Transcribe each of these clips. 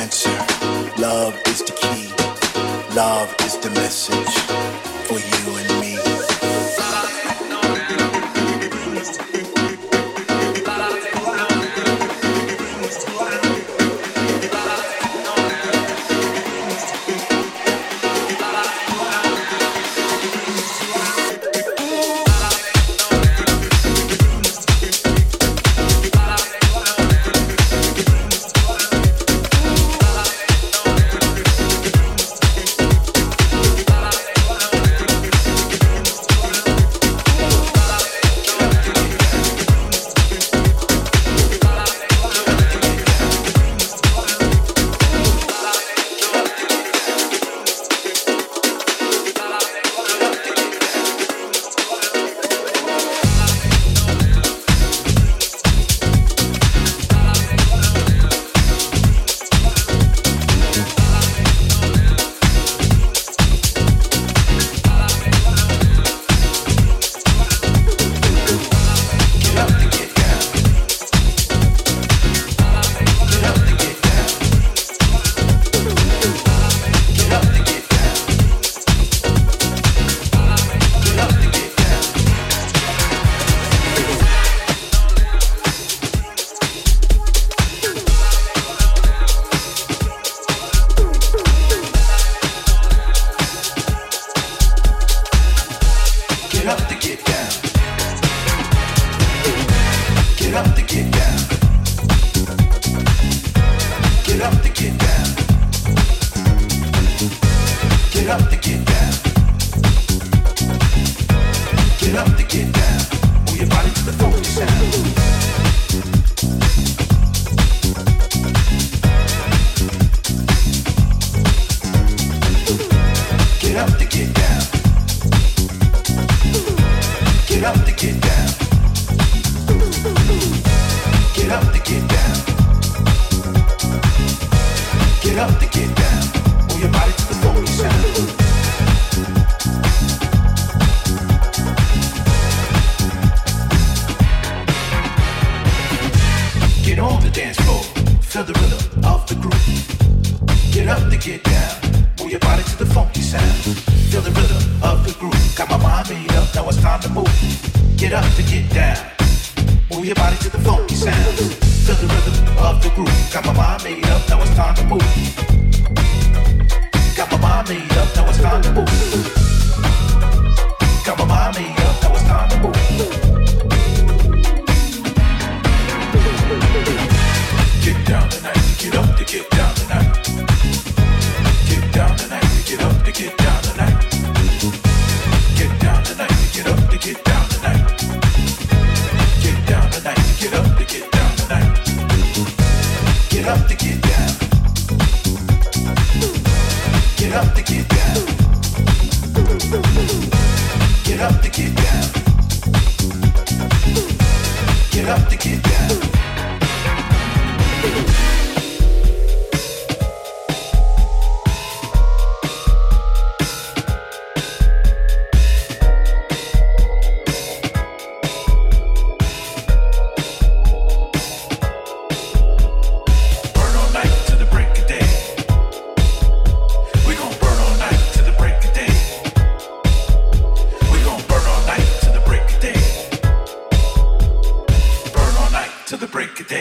answer. Love is the key. Love is the message for you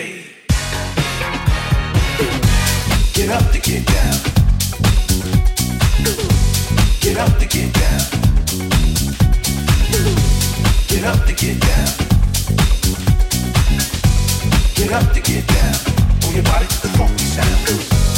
Get up to get down. Get up to get down. Get up to get down. Get up to get down. Your body to the funky sound.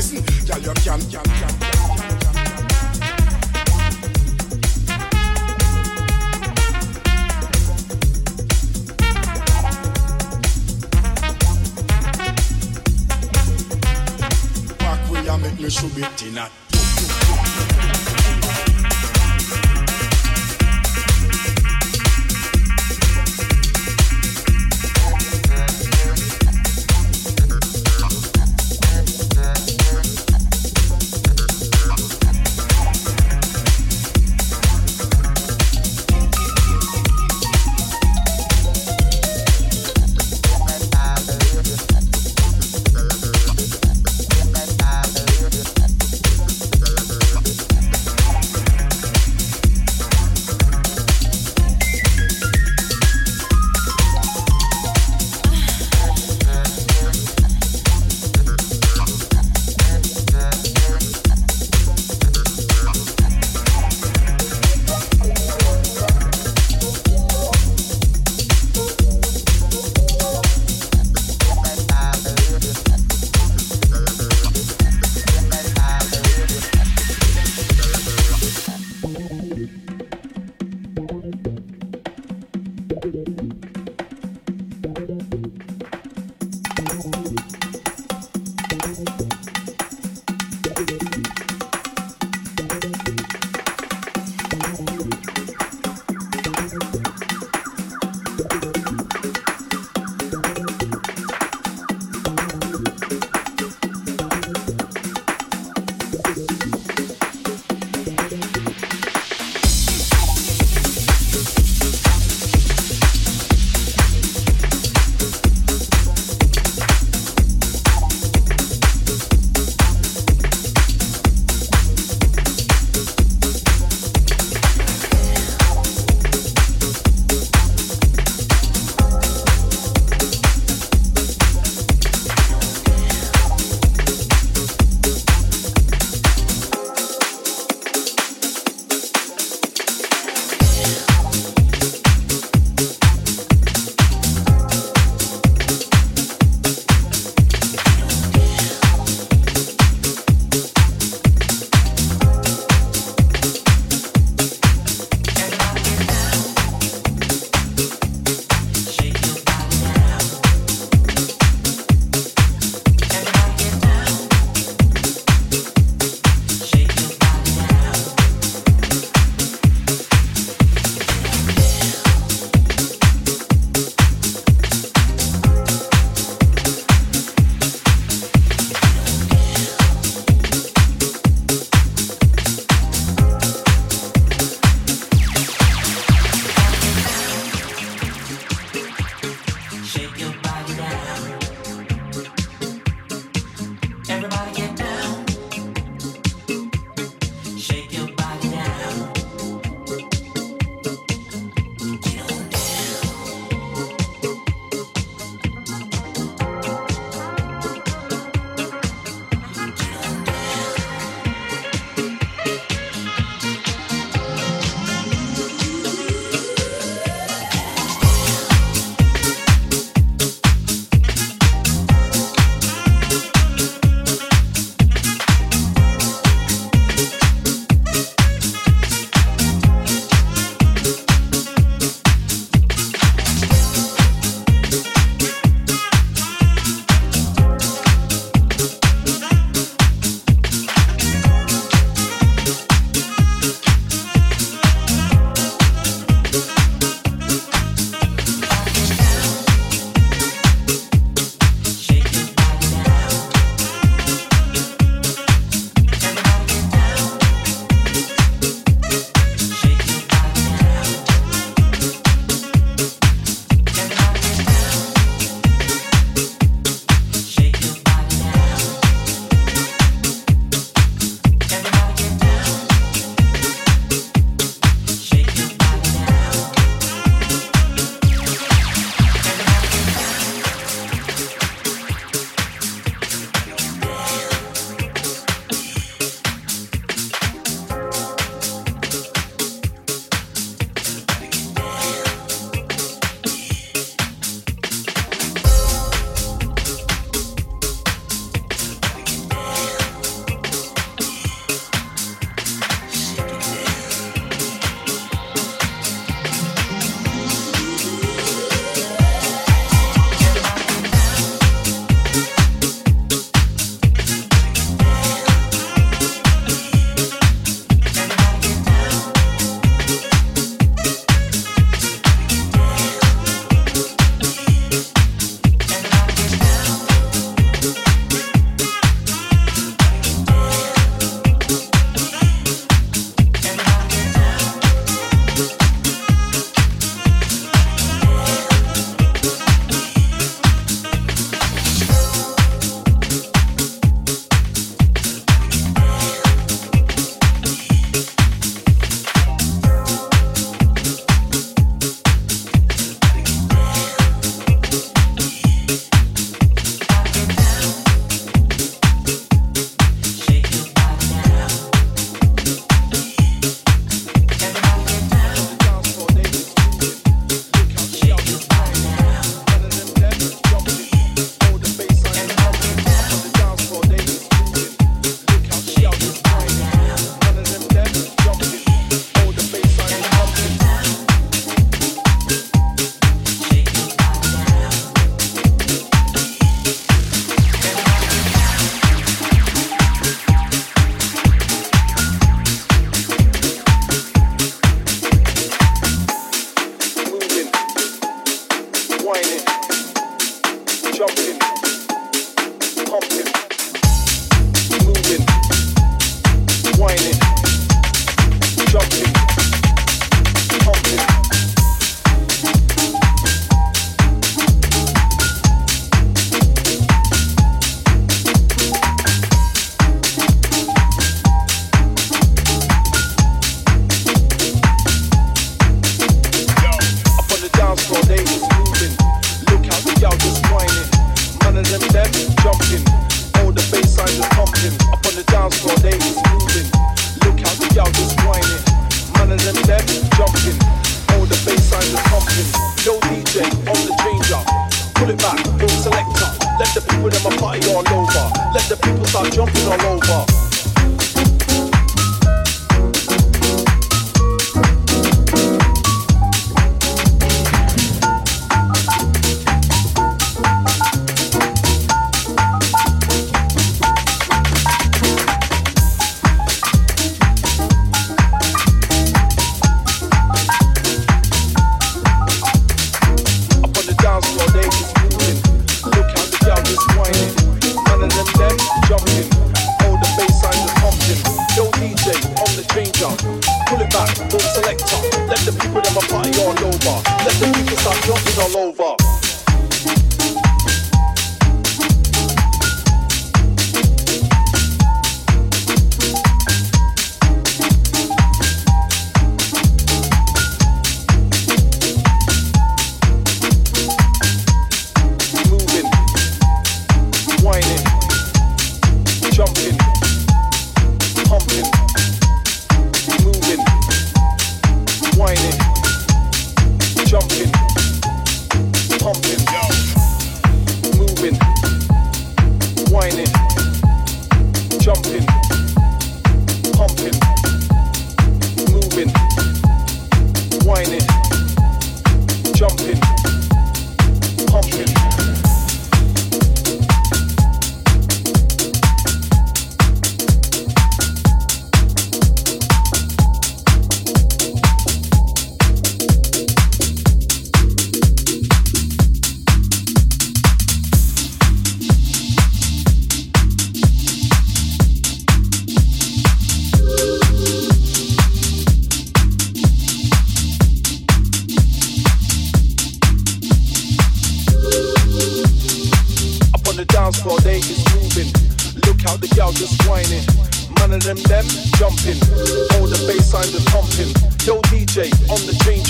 Prison. Girl, you can, can, can, make me show it in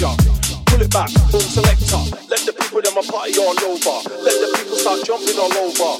Pull it back, boom selector. Let the people in my party all over. Let the people start jumping all over.